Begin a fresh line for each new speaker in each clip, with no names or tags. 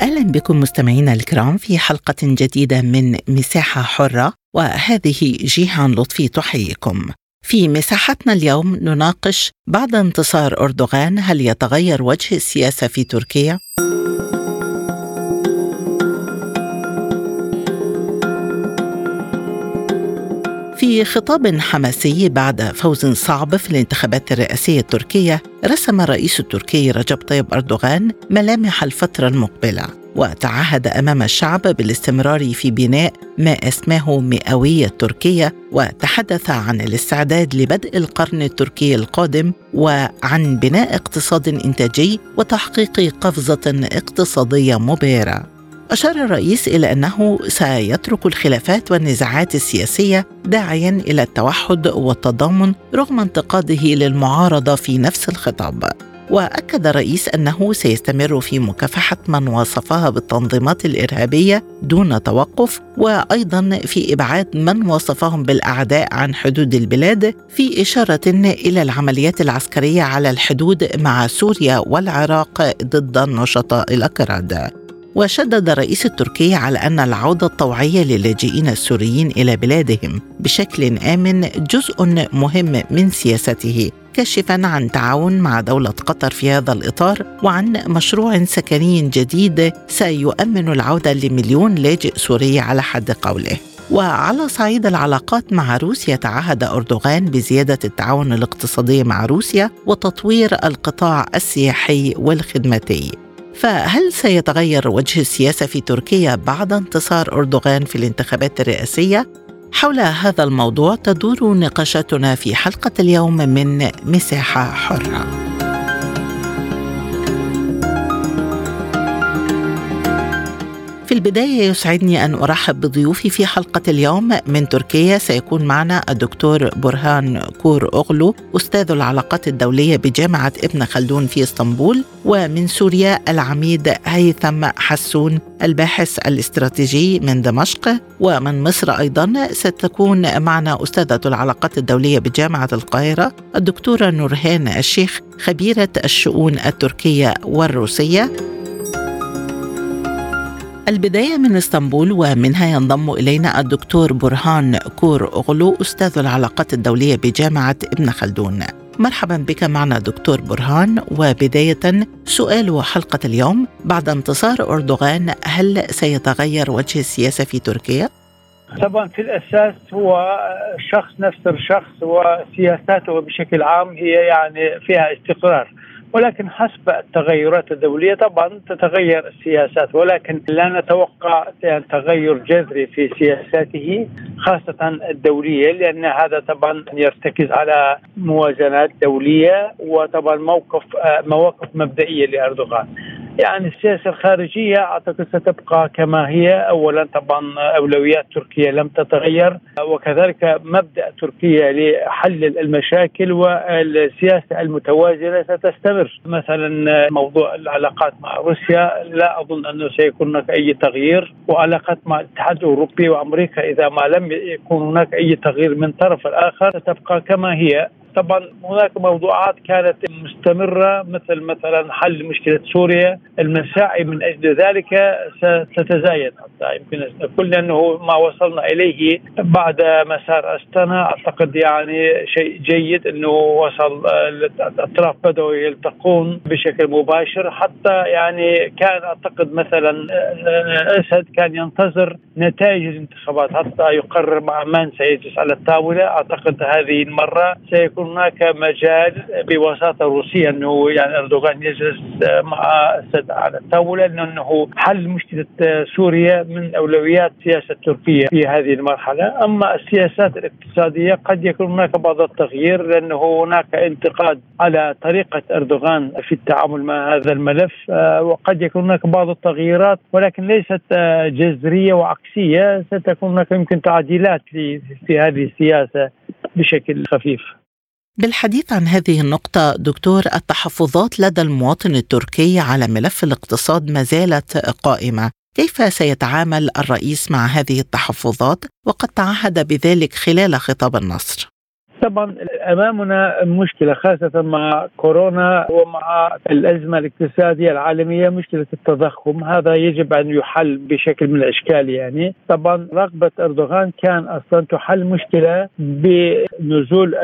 أهلا بكم مستمعينا الكرام في حلقة جديدة من مساحة حرة وهذه جيهان لطفي تحييكم. في مساحتنا اليوم نناقش بعد انتصار أردوغان هل يتغير وجه السياسة في تركيا؟ في خطاب حماسي بعد فوز صعب في الانتخابات الرئاسية التركية رسم الرئيس التركي رجب طيب أردوغان ملامح الفترة المقبلة وتعهد أمام الشعب بالاستمرار في بناء ما اسماه مئوية تركية وتحدث عن الاستعداد لبدء القرن التركي القادم وعن بناء اقتصاد إنتاجي وتحقيق قفزة اقتصادية مبهرة. أشار الرئيس إلى أنه سيترك الخلافات والنزاعات السياسية داعيا إلى التوحد والتضامن رغم انتقاده للمعارضة في نفس الخطاب. وأكد الرئيس أنه سيستمر في مكافحة من وصفها بالتنظيمات الإرهابية دون توقف وأيضا في إبعاد من وصفهم بالأعداء عن حدود البلاد في إشارة إلى العمليات العسكرية على الحدود مع سوريا والعراق ضد النشطاء الأكراد. وشدد الرئيس التركي على أن العودة الطوعية للاجئين السوريين إلى بلادهم بشكل آمن جزء مهم من سياسته كاشفا عن تعاون مع دولة قطر في هذا الإطار وعن مشروع سكني جديد سيؤمن العودة لمليون لاجئ سوري على حد قوله. وعلى صعيد العلاقات مع روسيا تعهد أردوغان بزيادة التعاون الاقتصادي مع روسيا وتطوير القطاع السياحي والخدماتي. فهل سيتغير وجه السياسة في تركيا بعد انتصار أردوغان في الانتخابات الرئاسية؟ حول هذا الموضوع تدور نقاشاتنا في حلقة اليوم من مساحة حرة. البداية يسعدني أن أرحب بضيوفي في حلقة اليوم. من تركيا سيكون معنا الدكتور برهان كور أغلو أستاذ العلاقات الدولية بجامعة ابن خلدون في إسطنبول ومن سوريا العميد هيثم حسون الباحث الاستراتيجي من دمشق. ومن مصر أيضا ستكون معنا أستاذة العلاقات الدولية بجامعة القاهرة الدكتورة نورهان الشيخ خبيرة الشؤون التركية والروسية. البداية من إسطنبول ومنها ينضم إلينا الدكتور برهان كور أغلو أستاذ العلاقات الدولية بجامعة ابن خلدون. مرحبا بك معنا دكتور برهان. وبداية سؤال حلقة اليوم. بعد انتصار أردوغان هل سيتغير وجه السياسة في تركيا؟
طبعا في الأساس هو شخص نفس الشخص وسياساته بشكل عام هي يعني فيها استقرار. ولكن حسب التغيرات الدولية طبعا تتغير السياسات ولكن لا نتوقع تغير جذري في سياساته خاصة الدولية لأن هذا طبعا يرتكز على موازنات دولية وطبعا موقف مواقف مبدئية لأردوغان. يعني السياسة الخارجية أعتقد ستبقى كما هي. أولا طبعا أولويات تركيا لم تتغير وكذلك مبدأ تركيا لحل المشاكل والسياسة المتوازنة ستستمر. مثلا موضوع العلاقات مع روسيا لا أظن أنه سيكون هناك أي تغيير. وعلاقات مع الاتحاد الأوروبي وأمريكا إذا ما لم يكون هناك أي تغيير من طرف الآخر ستبقى كما هي. طبعا هناك موضوعات كانت مستمرة مثل مثلا حل مشكلة سوريا. المساعي من أجل ذلك ستتزايد حتى يمكن نقول لأنه ما وصلنا إليه بعد مسار أستنا أعتقد يعني شيء جيد أنه وصل الأطراف بدأوا يلتقون بشكل مباشر. حتى يعني كان أعتقد مثلا أسد كان ينتظر نتائج الانتخابات. حتى يقرر مع من سيجلس على الطاولة أعتقد هذه المرة سيكون هناك مجال بوساطة السياسيه أنه يعني أردوغان يجلس مع السد على الطاولة لأنه حل مشكلة سوريا من أولويات السياسة التركية في هذه المرحلة، أما السياسات الاقتصادية قد يكون هناك بعض التغيير لأنه هناك انتقاد على طريقة أردوغان في التعامل مع هذا الملف آه، وقد يكون هناك بعض التغييرات ولكن ليست آه، جذرية وعكسية ستكون هناك يمكن تعديلات في هذه السياسة بشكل خفيف.
بالحديث عن هذه النقطة دكتور التحفظات لدى المواطن التركي على ملف الاقتصاد ما زالت قائمة. كيف سيتعامل الرئيس مع هذه التحفظات؟ وقد تعهد بذلك خلال خطاب النصر.
طبعا أمامنا مشكلة خاصة مع كورونا ومع الأزمة الاقتصادية العالمية مشكلة التضخم. هذا يجب أن يحل بشكل من الأشكال يعني. طبعا رغبة أردوغان كان أصلا تحل مشكلة بنزول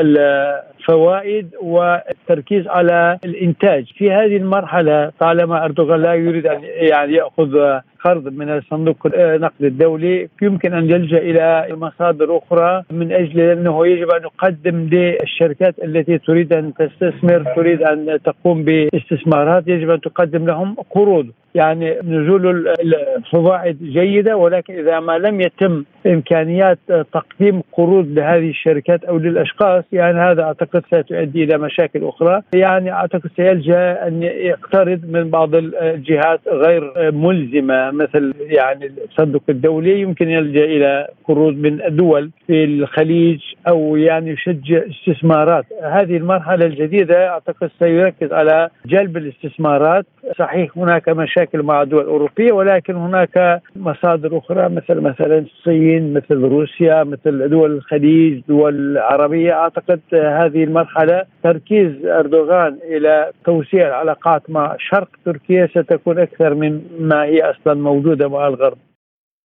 الفوائد والتركيز على الإنتاج. في هذه المرحلة طالما أردوغان لا يريد أن يعني يأخذ قرض من الصندوق النقد الدولي يمكن أن يلجأ إلى مصادر أخرى من أجل أنه يجب أن يقدم للشركات التي تريد أن تستثمر تريد أن تقوم باستثمارات يجب أن تقدم لهم قروض. يعني نزول الفوائد جيدة ولكن إذا ما لم يتم إمكانيات تقديم قروض لهذه الشركات أو للأشخاص يعني هذا أعتقد ستؤدي إلى مشاكل أخرى. يعني أعتقد سيلجأ أن يقترض من بعض الجهات غير ملزمة مثل يعني الصندوق الدولي يمكن يلجأ إلى قروض من دول في الخليج أو يعني يشجع استثمارات. هذه المرحلة الجديدة أعتقد سيركز على جلب الاستثمارات صحيح هناك مشاكل مع الدول الأوروبية ولكن هناك مصادر أخرى مثل مثلا الصين مثل روسيا مثل دول الخليج دول عربيه أعتقد هذه المرحلة تركيز أردوغان إلى توسيع العلاقات مع شرق تركيا ستكون أكثر من ما هي أصلا موجودة مع الغرب.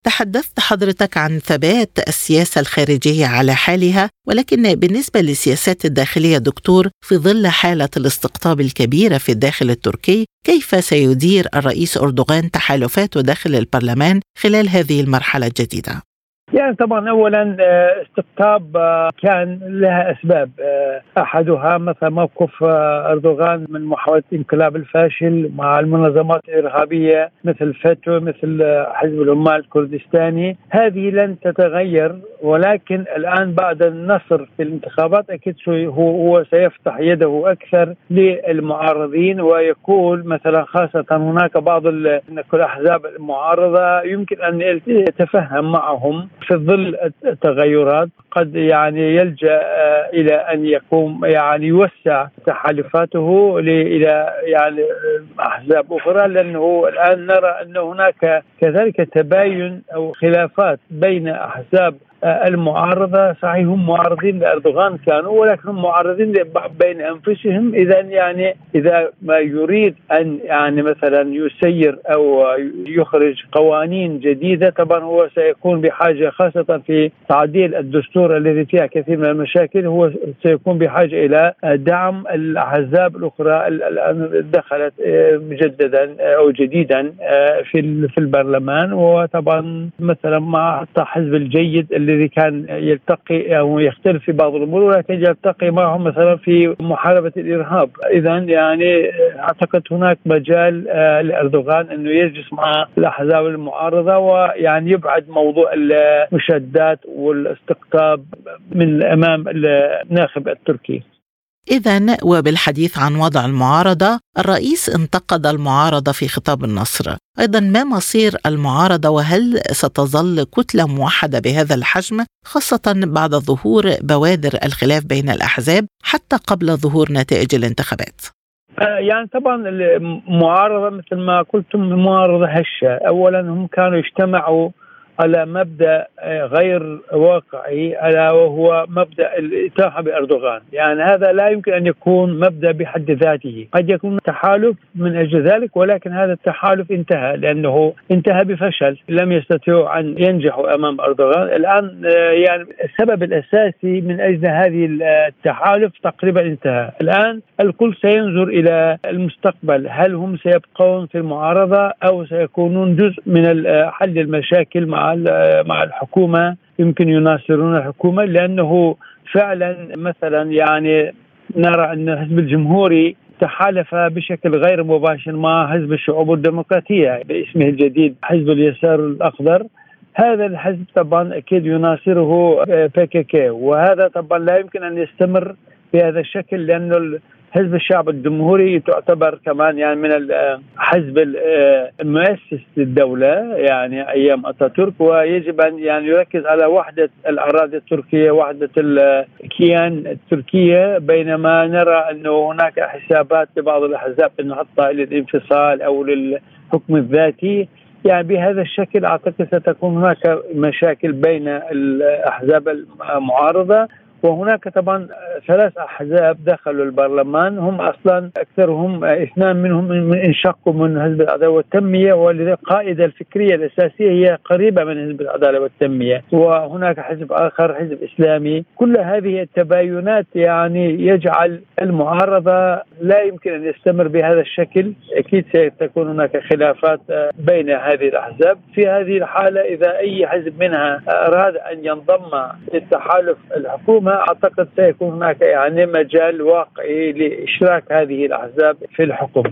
تحدثت حضرتك عن ثبات السياسة الخارجية على حالها ولكن بالنسبة للسياسات الداخلية دكتور في ظل حالة الاستقطاب الكبيرة في الداخل التركي كيف سيدير الرئيس أردوغان تحالفاته داخل البرلمان خلال هذه المرحلة الجديدة؟
يعني طبعا اولا آه، استقطاب آه، كان لها أسباب. آه، أحدها مثلا موقف أردوغان من محاولة انقلاب الفاشل مع المنظمات الإرهابية مثل فتو مثل حزب العمال الكردستاني. هذه لن تتغير ولكن الآن بعد النصر في الانتخابات أكيد هو هو سيفتح يده أكثر للمعارضين ويقول مثلا خاصة هناك بعض الأحزاب المعارضة يمكن أن يتفهم معهم في ظل التغيرات. قد يعني يلجأ آه، إلى أن يقوم يعني يوسع تحالفاته إلى يعني أحزاب أخرى لأنه الآن نرى أن هناك كذلك تباين أو خلافات بين أحزاب المعارضة صحيح هم معارضين لأردوغان كانوا ولكن هم معارضين بين أنفسهم. إذا يعني إذا ما يريد أن يعني مثلا يسير أو يخرج قوانين جديدة طبعا هو سيكون بحاجة خاصة في تعديل الدستور الذي فيها كثير من المشاكل. هو سيكون بحاجة إلى دعم الأحزاب الأخرى دخلت مجددا أو جديدا في في البرلمان. وطبعا مثلا مع حتى حزب الجيد اللي الذي كان يلتقي أو يختلف في بعض الأمور ولكن يلتقي معهم مثلا في محاربة الإرهاب، اذا يعني أعتقد هناك مجال آه، لأردوغان أنه يجلس مع الأحزاب المعارضة ويعني يبعد موضوع المشادات والاستقطاب من أمام الناخب التركي.
إذا وبالحديث عن وضع المعارضة، الرئيس انتقد المعارضة في خطاب النصر، أيضا ما مصير المعارضة؟ وهل ستظل كتلة موحدة بهذا الحجم؟ خاصة بعد ظهور بوادر الخلاف بين الأحزاب حتى قبل ظهور نتائج الانتخابات؟
آه، يعني طبعا المعارضة مثل ما قلتم معارضة هشة. أولا هم كانوا يجتمعوا على مبدأ آه، غير واقعي الا وهو مبدأ الاتاحه بأردوغان، يعني هذا لا يمكن أن يكون مبدأ بحد ذاته، قد يكون تحالف من أجل ذلك ولكن هذا التحالف انتهى لأنه انتهى بفشل، لم يستطيعوا أن ينجحوا أمام أردوغان، الآن آه، يعني السبب الأساسي من أجل هذه التحالف تقريبا انتهى، الآن الكل سينظر إلى المستقبل، هل هم سيبقون في المعارضة أو سيكونون جزء من حل المشاكل مع مع الحكومة يمكن يناصرون الحكومة لأنه فعلا مثلا يعني نرى أن الحزب الجمهوري تحالف بشكل غير مباشر مع حزب الشعوب الديمقراطية باسمه الجديد حزب اليسار الأخضر. هذا الحزب طبعا أكيد يناصره بي وهذا طبعا لا يمكن أن يستمر بهذا الشكل لأنه حزب الشعب الجمهوري تعتبر كمان يعني من الحزب المؤسس للدولة يعني أيام أتاتورك ويجب أن يعني يركز على وحدة الأراضي التركية وحدة الكيان التركية بينما نرى أنه هناك حسابات لبعض الأحزاب إنه حتى للانفصال أو للحكم الذاتي. يعني بهذا الشكل أعتقد ستكون هناك مشاكل بين الأحزاب المعارضة. وهناك طبعا ثلاث أحزاب دخلوا البرلمان. هم أصلا أكثرهم اثنان منهم من انشقوا من حزب العدالة والتنمية والقائده القائده الفكرية الأساسية هي قريبة من حزب العدالة والتنمية. وهناك حزب آخر حزب إسلامي. كل هذه التباينات يعني يجعل المعارضة لا يمكن أن يستمر بهذا الشكل. أكيد ستكون هناك خلافات بين هذه الأحزاب. في هذه الحالة إذا أي حزب منها أراد أن ينضم للتحالف الحكومة أعتقد سيكون هناك يعني مجال واقعي لإشراك هذه الأحزاب في الحكم.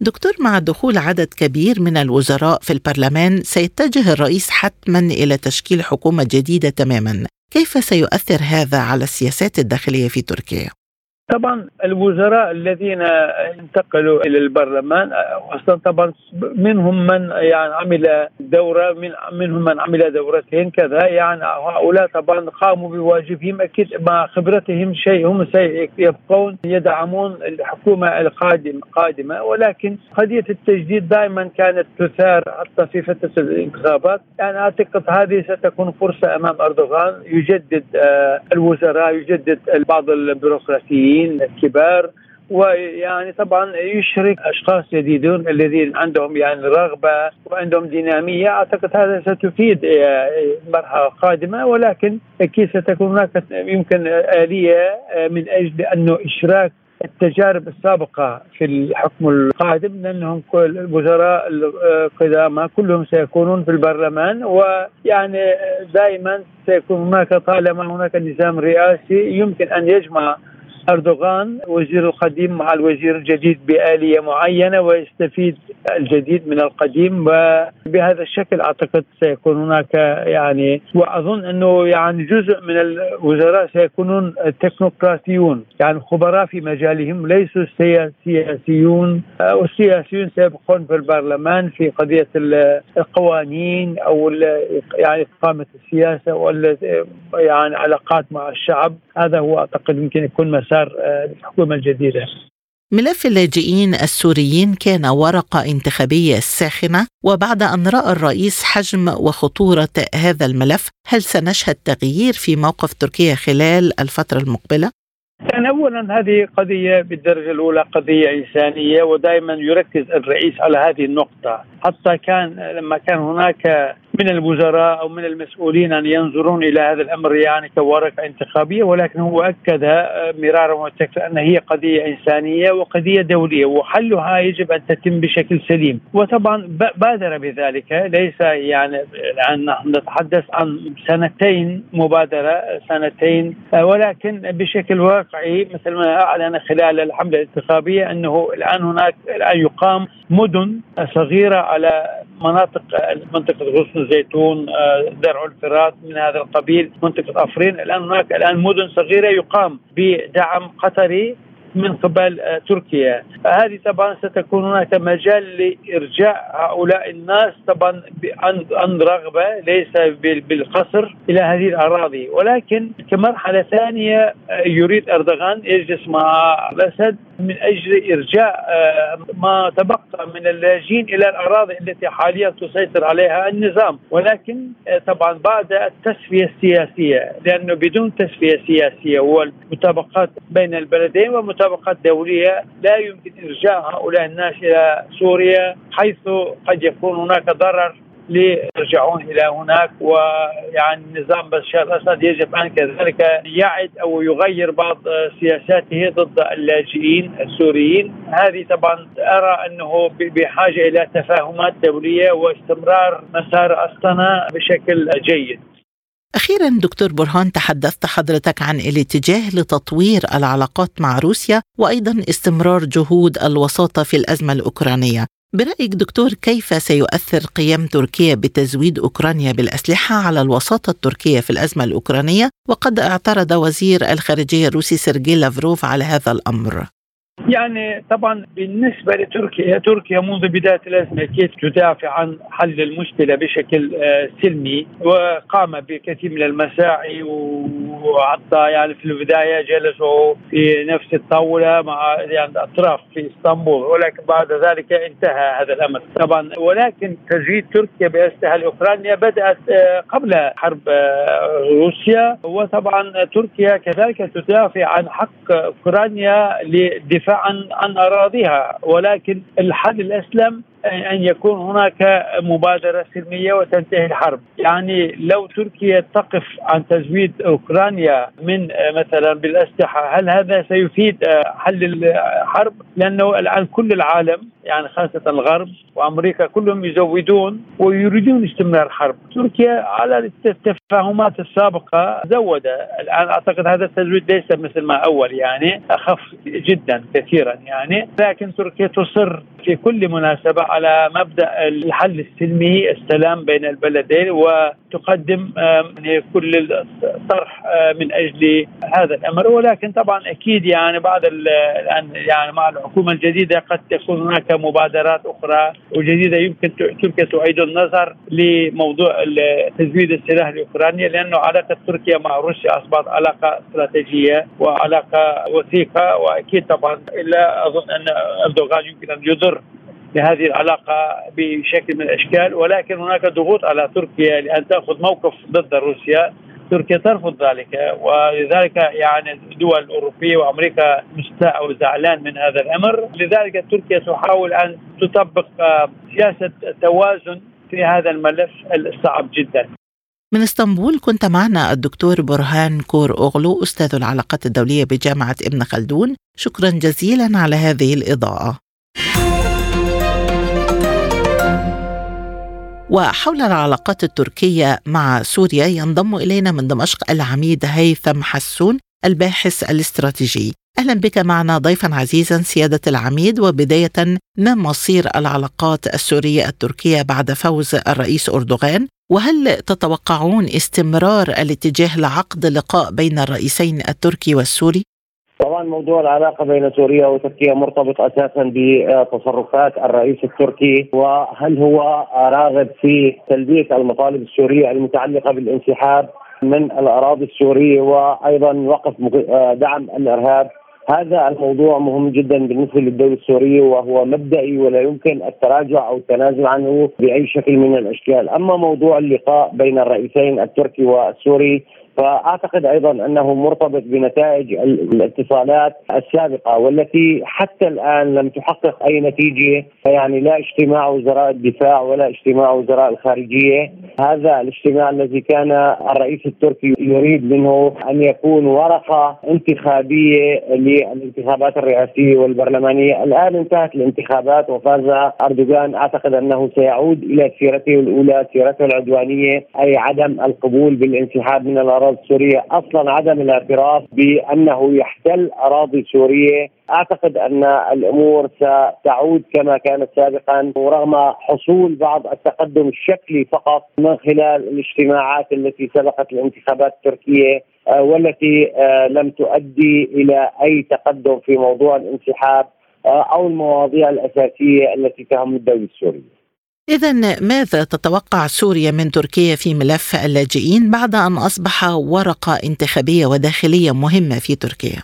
دكتور مع دخول عدد كبير من الوزراء في البرلمان سيتجه الرئيس حتما إلى تشكيل حكومة جديدة تماما، كيف سيؤثر هذا على السياسات الداخلية في تركيا؟
طبعا الوزراء الذين انتقلوا إلى البرلمان أصلا طبعا منهم من يعني عمل دورة من منهم من عمل دورتين كذا يعني هؤلاء طبعا قاموا بواجبهم أكيد مع خبرتهم شيء هم سيبقون يدعمون الحكومة القادمه قادمة. ولكن قضية التجديد دائما كانت تثار حتى في فتره الانتخابات يعني أعتقد هذه ستكون فرصة أمام أردوغان. يجدد آه، الوزراء يجدد بعض البيروقراطيين. المسؤولين الكبار ويعني طبعا يشرك أشخاص جديدون الذين عندهم يعني رغبة وعندهم دينامية. أعتقد هذا ستفيد المرحله القادمه ولكن أكيد ستكون هناك يمكن آلية من أجل أنه إشراك التجارب السابقة في الحكم القادم لأنهم الوزراء القدامى كلهم سيكونون في البرلمان. ويعني دائما سيكون هناك طالما هناك نظام رئاسي يمكن أن يجمع أردوغان وزير القديم مع الوزير الجديد بآلية معينة ويستفيد الجديد من القديم. وبهذا الشكل أعتقد سيكون هناك يعني وأظن أنه يعني جزء من الوزراء سيكونون تكنوقراطيون يعني خبراء في مجالهم ليسوا سياسيون. والسياسيون سيبقون في البرلمان في قضية القوانين أو يعني إقامة السياسة ولا يعني علاقات مع الشعب. هذا هو أعتقد يمكن يكون مسار مسار آه، الحكومة الجديدة
ملف اللاجئين السوريين كان ورقة انتخابية ساخنة وبعد أن رأى الرئيس حجم وخطورة هذا الملف هل سنشهد تغيير في موقف تركيا خلال الفترة المقبلة؟
يعني اولا هذه قضية بالدرجة الأولى قضية إنسانية ودائما يركز الرئيس على هذه النقطة حتى كان لما كان هناك من الوزراء أو من المسؤولين أن ينظرون إلى هذا الأمر يعني كورقة انتخابية ولكن هو أكد مرارا وتكرارا أن هي قضية إنسانية وقضية دولية وحلها يجب أن تتم بشكل سليم. وطبعا بادر بذلك ليس يعني الآن نحن نتحدث عن سنتين مبادرة سنتين ولكن بشكل واقعي مثل ما أعلن خلال الحملة الانتخابية أنه الآن هناك الآن يقام مدن صغيرة على مناطق منطقة غصن الزيتون آه، درع الفرات من هذا القبيل منطقة أفرين. الآن هناك الآن مدن صغيرة يقام بدعم قطري من قبل آه، تركيا. هذه طبعا ستكون هناك مجال لإرجاع هؤلاء الناس طبعا عن رغبة ليس بالقصر إلى هذه الأراضي. ولكن كمرحلة ثانية آه، يريد أردوغان يجلس مع الأسد. من أجل ارجاع آه، ما تبقى من اللاجئين إلى الأراضي التي حاليا تسيطر عليها النظام. ولكن طبعا بعد التسويه السياسية لأنه بدون تسويه سياسية والمطابقات بين البلدين ومطابقات دولية لا يمكن ارجاع هؤلاء الناس إلى سوريا حيث قد يكون هناك ضرر ليرجعون إلى هناك ويعني نظام بشار الاسد يجب أن كذلك يعد أو يغير بعض سياساته ضد اللاجئين السوريين، هذه طبعا أرى أنه بحاجة إلى تفاهمات دولية واستمرار مسار استنا بشكل جيد.
أخيرا دكتور برهان تحدثت حضرتك عن الاتجاه لتطوير العلاقات مع روسيا وأيضا استمرار جهود الوساطة في الأزمة الأوكرانية برأيك دكتور كيف سيؤثر قيام تركيا بتزويد أوكرانيا بالأسلحة على الوساطة التركية في الأزمة الأوكرانية؟ وقد اعترض وزير الخارجية الروسي سيرجي لافروف على هذا الأمر.
يعني طبعا بالنسبة لتركيا تركيا منذ بداية الأزمة كيف تدافع عن حل المشكلة بشكل آه، سلمي وقام بكثير من المساعي وحتى يعني في البداية جلسوا في نفس الطاولة مع يعني اطراف في إسطنبول ولكن بعد ذلك انتهى هذا الأمر. طبعا ولكن تزويد تركيا بأسلحة لأوكرانيا بدأت آه، قبل حرب آه، روسيا وطبعا تركيا كذلك تدافع عن حق أوكرانيا للدفاع عن عن أراضيها ولكن الحل الأسلم ان يكون هناك مبادرة سلمية وتنتهي الحرب، يعني لو تركيا تقف عن تزويد أوكرانيا من مثلا بالأسلحة، هل هذا سيفيد حل الحرب؟ لأنه الآن كل العالم يعني خاصة الغرب وأمريكا كلهم يزودون ويريدون استمرار الحرب، تركيا على التفاهمات السابقة زود، الآن أعتقد هذا التزويد ليس مثل ما أول يعني أخف جدا كثيرا يعني، لكن تركيا تصر في كل مناسبة على مبدأ الحل السلمي السلام بين البلدين وتقدم يعني كل الطرح من أجل هذا الأمر. ولكن طبعا أكيد يعني بعد الآن يعني مع الحكومة الجديدة قد تكون هناك مبادرات أخرى وجديدة يمكن تركيا تعيد النظر لموضوع تزويد السلاح لاوكرانيا لأنه علاقة تركيا مع روسيا أصبحت علاقة استراتيجية وعلاقة وثيقة. وأكيد طبعا لا أظن أن أردوغان يمكن أن يضر لهذه العلاقة بشكل من الأشكال ولكن هناك ضغوط على تركيا لأن تأخذ موقف ضد روسيا. تركيا ترفض ذلك ولذلك يعني الدول الأوروبية وأمريكا مستاء وزعلان من هذا الأمر. لذلك تركيا تحاول أن تطبق سياسة توازن في هذا الملف الصعب جدا.
من إسطنبول كنت معنا الدكتور برهان كور أوغلو أستاذ العلاقات الدولية بجامعة ابن خلدون. شكرا جزيلا على هذه الإضاءة. وحول العلاقات التركية مع سوريا ينضم إلينا من دمشق العميد هيثم حسون الباحث الاستراتيجي أهلا بك معنا ضيفا عزيزا سيادة العميد وبداية ما مصير العلاقات السورية التركية بعد فوز الرئيس أردوغان وهل تتوقعون استمرار الاتجاه لعقد لقاء بين الرئيسين التركي والسوري؟
طبعا موضوع العلاقة بين سوريا وتركيا مرتبط أساسا بتصرفات الرئيس التركي وهل هو راغب في تلبية المطالب السورية المتعلقة بالانسحاب من الأراضي السورية وأيضا وقف دعم الإرهاب؟ هذا الموضوع مهم جدا بالنسبة للدولة السورية وهو مبدئي ولا يمكن التراجع أو التنازل عنه بأي شكل من الأشكال، أما موضوع اللقاء بين الرئيسين التركي والسوري فأعتقد أيضا أنه مرتبط بنتائج الاتصالات السابقة والتي حتى الآن لم تحقق أي نتيجة يعني لا اجتماع وزراء الدفاع ولا اجتماع وزراء الخارجية. هذا الاجتماع الذي كان الرئيس التركي يريد منه أن يكون ورقة انتخابية للانتخابات الرئاسية والبرلمانية. الآن انتهت الانتخابات وفاز أردوغان. أعتقد أنه سيعود إلى سيرته الأولى سيرته العدوانية أي عدم القبول بالانسحاب من الأراضي. الأراضي السورية أصلا عدم الاعتراف بأنه يحتل أراضي سورية أعتقد أن الأمور ستعود كما كانت سابقا ورغم حصول بعض التقدم الشكلي فقط من خلال الاجتماعات التي سبقت الانتخابات التركية آه، والتي آه، لم تؤدي إلى أي تقدم في موضوع الانسحاب آه، أو المواضيع الأساسية التي تهم الدولة السورية.
إذا ماذا تتوقع سوريا من تركيا في ملف اللاجئين بعد أن أصبح ورقة انتخابية وداخلية مهمة في تركيا؟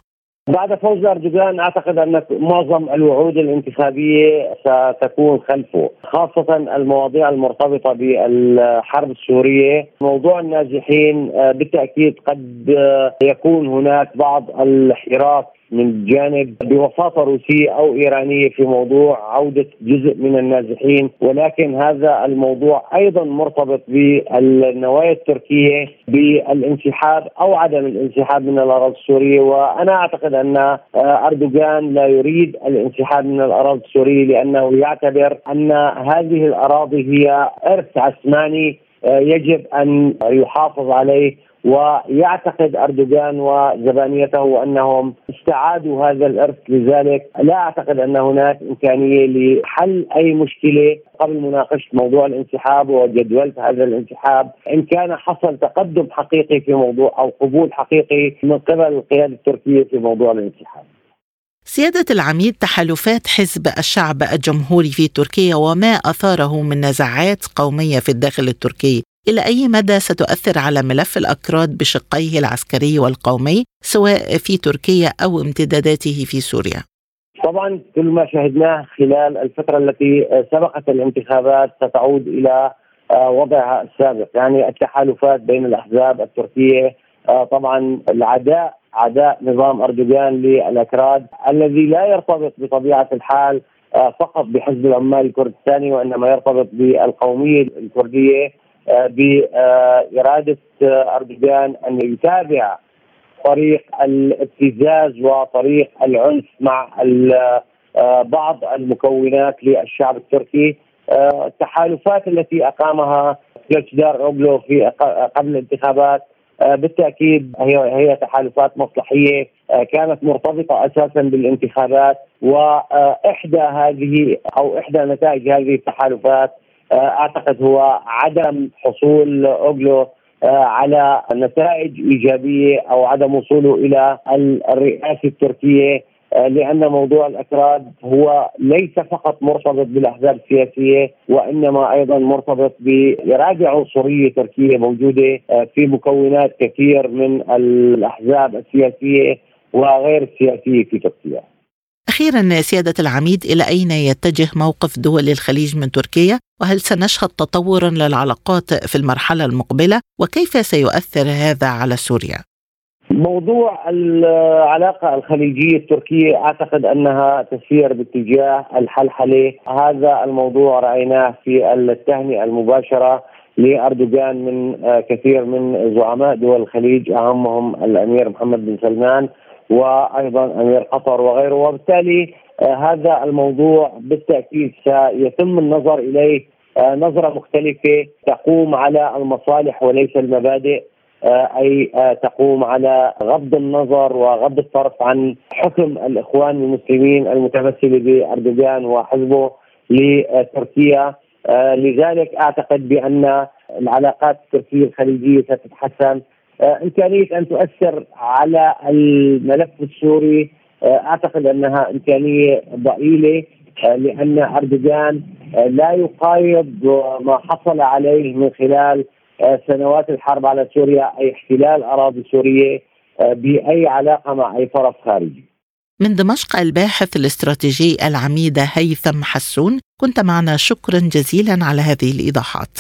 بعد فوز أردوغان أعتقد أن معظم الوعود الانتخابية ستكون خلفه، خاصة المواضيع المرتبطة بالحرب السورية، موضوع النازحين آه، بالتأكيد قد يكون هناك بعض الحراك من جانب بوساطة روسية أو إيرانية في موضوع عودة جزء من النازحين ولكن هذا الموضوع أيضا مرتبط بالنوايا التركية بالانسحاب أو عدم الانسحاب من الأراضي السورية. وأنا أعتقد أن آه، أردوغان لا يريد الانسحاب من الأراضي السورية لأنه يعتبر أن هذه الأراضي هي إرث عثماني يجب أن يحافظ عليه ويعتقد أردوغان وزبانيته انهم استعادوا هذا الإرث. لذلك لا أعتقد أن هناك إمكانية لحل أي مشكلة قبل مناقشة موضوع الانسحاب وجدوله هذا الانسحاب. إن كان حصل تقدم حقيقي في موضوع أو قبول حقيقي من قبل القيادة التركية في موضوع الانسحاب.
سيادة العميد تحالفات حزب الشعب الجمهوري في تركيا وما أثاره من نزاعات قومية في الداخل التركي. إلى أي مدى ستؤثر على ملف الأكراد بشقيه العسكري والقومي سواء في تركيا أو امتداداته في سوريا؟
طبعا كل ما شهدناه خلال الفترة التي سبقت الانتخابات ستعود إلى آه، وضعها السابق يعني التحالفات بين الأحزاب التركية آه، طبعا العداء عداء نظام أردوغان للأكراد الذي لا يرتبط بطبيعة الحال آه، فقط بحزب العمال الكردستاني وإنما يرتبط بالقومية الكردية بإرادة أردوغان أن يتابع طريق الابتزاز وطريق العنف مع بعض المكونات للشعب التركي. التحالفات التي أقامها كلتشدار أوغلو في قبل الانتخابات بالتأكيد هي هي تحالفات مصلحية كانت مرتبطة أساسا بالانتخابات وإحدى هذه أو إحدى نتائج هذه التحالفات أعتقد هو عدم حصول أوغلو آه، على نتائج إيجابية أو عدم وصوله إلى الرئاسة التركية آه، لأن موضوع الأكراد هو ليس فقط مرتبط بالأحزاب السياسية وإنما أيضا مرتبط باراده عنصرية تركية موجودة في مكونات كثير من الأحزاب السياسية وغير السياسية في تركيا.
أخيرا سيادة العميد إلى أين يتجه موقف دول الخليج من تركيا؟ وهل سنشهد تطورا للعلاقات في المرحلة المقبلة؟ وكيف سيؤثر هذا على سوريا؟
موضوع العلاقة الخليجية التركية أعتقد أنها تسير باتجاه الحلحلة. هذا الموضوع رأيناه في التهنئة المباشرة لأردوغان من كثير من زعماء دول الخليج أهمهم الأمير محمد بن سلمان. وأيضا أمير قطر وغيره. وبالتالي آه، هذا الموضوع بالتأكيد سيتم النظر إليه. آه، نظرة مختلفة تقوم على المصالح وليس المبادئ. آه، أي تقوم على غض النظر وغض الطرف عن حكم الإخوان المسلمين المتمثله بأردوغان وحزبه لتركيا. لذلك أعتقد بأن العلاقات التركية الخليجية ستتحسن. إمكانية أن تؤثر على الملف السوري آه، أعتقد أنها إمكانية ضئيلة آه، لأن أردوغان لا يقايض ما حصل عليه من خلال سنوات الحرب على سوريا أي احتلال أراضي سورية بأي علاقة مع أي طرف خارجي.
من دمشق الباحث الاستراتيجي العميد هيثم حسون كنت معنا شكرا جزيلا على هذه الإيضاحات.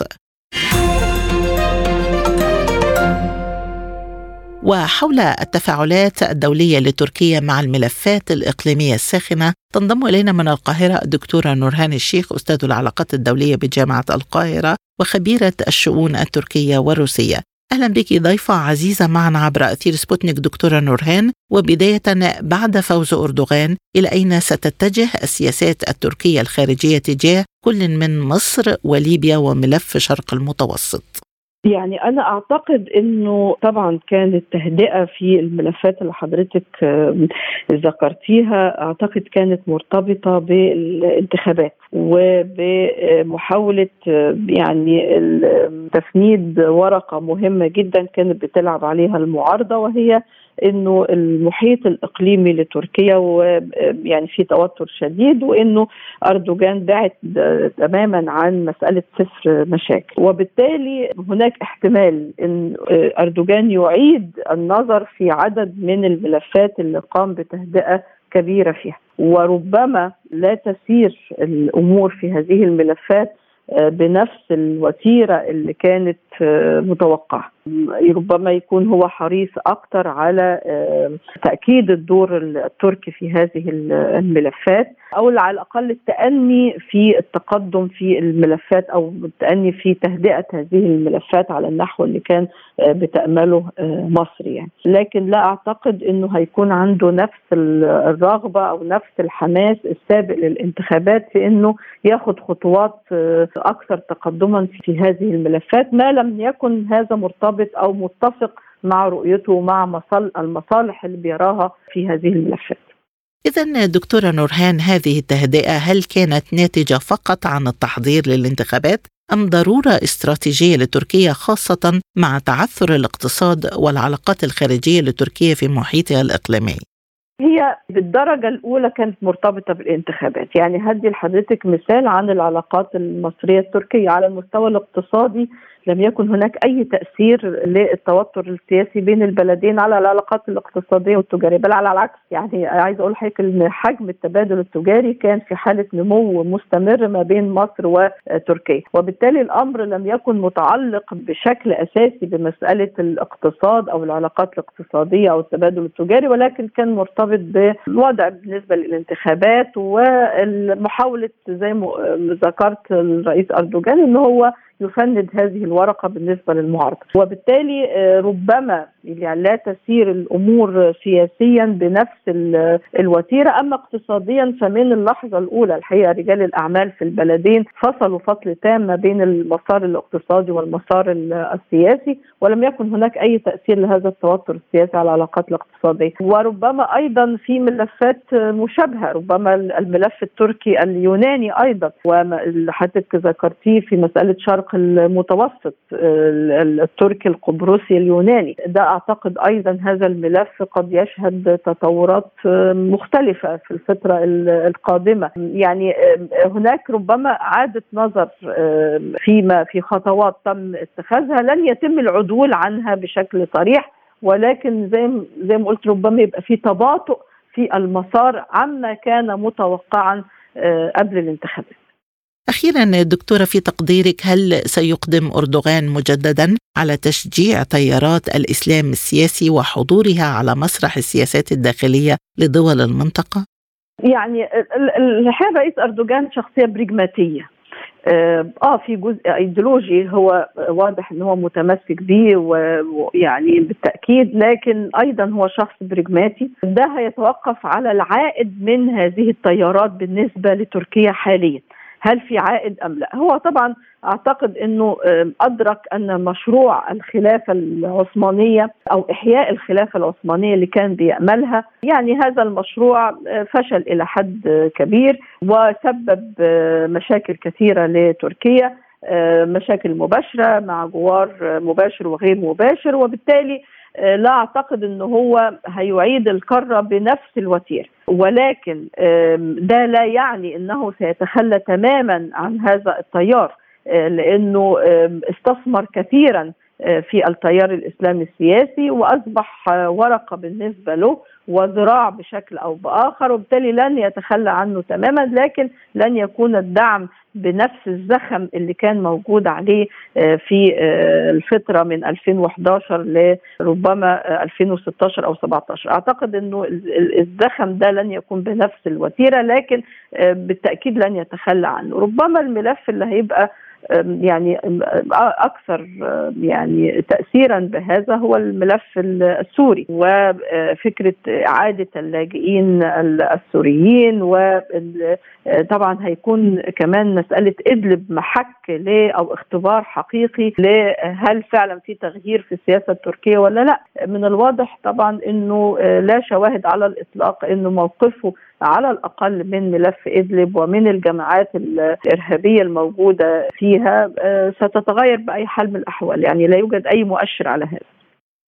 وحول التفاعلات الدولية لتركيا مع الملفات الإقليمية الساخنة تنضم إلينا من القاهرة الدكتورة نورهان الشيخ أستاذ العلاقات الدولية بجامعة القاهرة وخبيرة الشؤون التركية والروسية. أهلا بك ضيفة عزيزة معنا عبر أثير سبوتنيك دكتورة نورهان. وبداية بعد فوز أردوغان إلى أين ستتجه السياسات التركية الخارجية تجاه كل من مصر وليبيا وملف شرق المتوسط؟
يعني أنا أعتقد إنه طبعا كانت تهدئة في الملفات اللي حضرتك ذكرتيها. أعتقد كانت مرتبطة بالانتخابات وبمحاولة يعني تفنيد ورقة مهمة جدا كانت بتلعب عليها المعارضة وهي إنه المحيط الإقليمي لتركيا ويعني في توتر شديد وإنه أردوغان بعد تماما عن مسألة صفر مشاكل. وبالتالي هناك احتمال إن أردوغان يعيد النظر في عدد من الملفات اللي قام بتهدئة كبيرة فيها. وربما لا تسير الأمور في هذه الملفات بنفس الوتيرة اللي كانت متوقع ربما يكون هو حريص أكثر على تأكيد الدور التركي في هذه الملفات أو على الأقل التأني في التقدم في الملفات أو التأني في تهدئة هذه الملفات على النحو اللي كان بتأمله مصر يعني. لكن لا أعتقد إنه هيكون عنده نفس الرغبة أو نفس الحماس السابق للانتخابات في إنه ياخذ خطوات أكثر تقدما في هذه الملفات. ما لم يكن هذا مرتبط أو متفق مع رؤيته ومع المصالح اللي بيراها في هذه الملفات
إذا دكتورة نورهان هذه التهدئة هل كانت ناتجة فقط عن التحضير للانتخابات أم ضرورة استراتيجية لتركيا خاصة مع تعثر الاقتصاد والعلاقات الخارجية لتركيا في محيطها الإقليمي؟
هي بالدرجة الأولى كانت مرتبطة بالانتخابات يعني هدي لحضرتك مثال عن العلاقات المصرية التركية على المستوى الاقتصادي لم يكن هناك أي تأثير للتوتر السياسي بين البلدين على العلاقات الاقتصادية والتجارية بل على العكس يعني عايز أقول لحضرتك إن حجم التبادل التجاري كان في حالة نمو مستمر ما بين مصر وتركيا وبالتالي الأمر لم يكن متعلق بشكل أساسي بمسألة الاقتصاد أو العلاقات الاقتصادية أو التبادل التجاري ولكن كان مرتبط بالوضع بالنسبة للانتخابات ومحاوله زي ما ذكرت الرئيس أردوغان إن هو يفند هذه الورقة بالنسبة للمعارضة. وبالتالي ربما يعني لا تسير الأمور سياسيا بنفس الوتيرة أما اقتصاديا فمن اللحظة الأولى الحقيقة رجال الأعمال في البلدين فصلوا فصل تام ما بين المسار الاقتصادي والمسار السياسي ولم يكن هناك أي تأثير لهذا التوتر السياسي على العلاقات الاقتصادية. وربما أيضا في ملفات مشابهة ربما الملف التركي اليوناني أيضا واللي حضرتك ذكرتيه في مسألة شرق المتوسط التركي القبرصي اليوناني. ده أعتقد أيضا هذا الملف قد يشهد تطورات مختلفة في الفترة القادمة. يعني هناك ربما اعاده نظر فيما في خطوات تم اتخاذها لن يتم العدول عنها بشكل صريح ولكن زي زي ما قلت ربما يبقى في تباطؤ في المسار عما كان متوقعا قبل الانتخابات.
أخيرا دكتورة في تقديرك هل سيقدم أردوغان مجددا على تشجيع تيارات الإسلام السياسي وحضورها على مسرح السياسات الداخلية لدول المنطقة؟
يعني الحقيقة رئيس أردوغان شخصية بريغماتية. آه في جزء إيديولوجي هو واضح إن هو متمسك به ويعني بالتأكيد لكن أيضا هو شخص بريغماتي. ده هيتوقف على العائد من هذه التيارات بالنسبة لتركيا حاليا. هل في عائد أم لا؟ هو طبعا أعتقد إنه أدرك أن مشروع الخلافة العثمانية أو إحياء الخلافة العثمانية اللي كان بيأملها يعني هذا المشروع فشل إلى حد كبير وسبب مشاكل كثيرة لتركيا مشاكل مباشرة مع جوار مباشر وغير مباشر وبالتالي لا أعتقد انه هو هيعيد الكره بنفس الوتيره ولكن ده لا يعني إنه سيتخلى تماما عن هذا التيار لأنه استثمر كثيرا في التيار الإسلامي السياسي وأصبح ورقة بالنسبة له وذراع بشكل أو بآخر وبالتالي لن يتخلى عنه تماما لكن لن يكون الدعم بنفس الزخم اللي كان موجود عليه في الفترة من 2011 لربما 2016 أو 17 أعتقد أنه الزخم ده لن يكون بنفس الوتيرة لكن بالتأكيد لن يتخلى عنه. ربما الملف اللي هيبقى يعني أكثر يعني تاثيرا بهذا هو الملف السوري وفكرة إعادة اللاجئين السوريين وطبعا هيكون كمان مسألة إدلب محك ل أو اختبار حقيقي لهل فعلا في تغيير في السياسة التركية ولا لا. من الواضح طبعا إنه لا شواهد على الإطلاق إنه موقفه على الأقل من ملف إدلب ومن الجماعات الإرهابية الموجودة فيها ستتغير بأي حال من الأحوال. يعني لا يوجد أي مؤشر على هذا.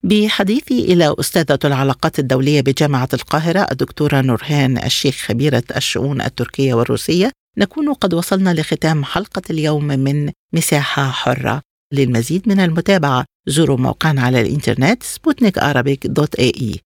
بحديثي إلى أستاذة العلاقات الدولية بجامعة القاهرة الدكتورة نورهان الشيخ خبيرة الشؤون التركية والروسية نكون قد وصلنا لختام حلقة اليوم من مساحة حرة. للمزيد من المتابعة زوروا موقعنا على الإنترنت سبوتنيك دوت إي.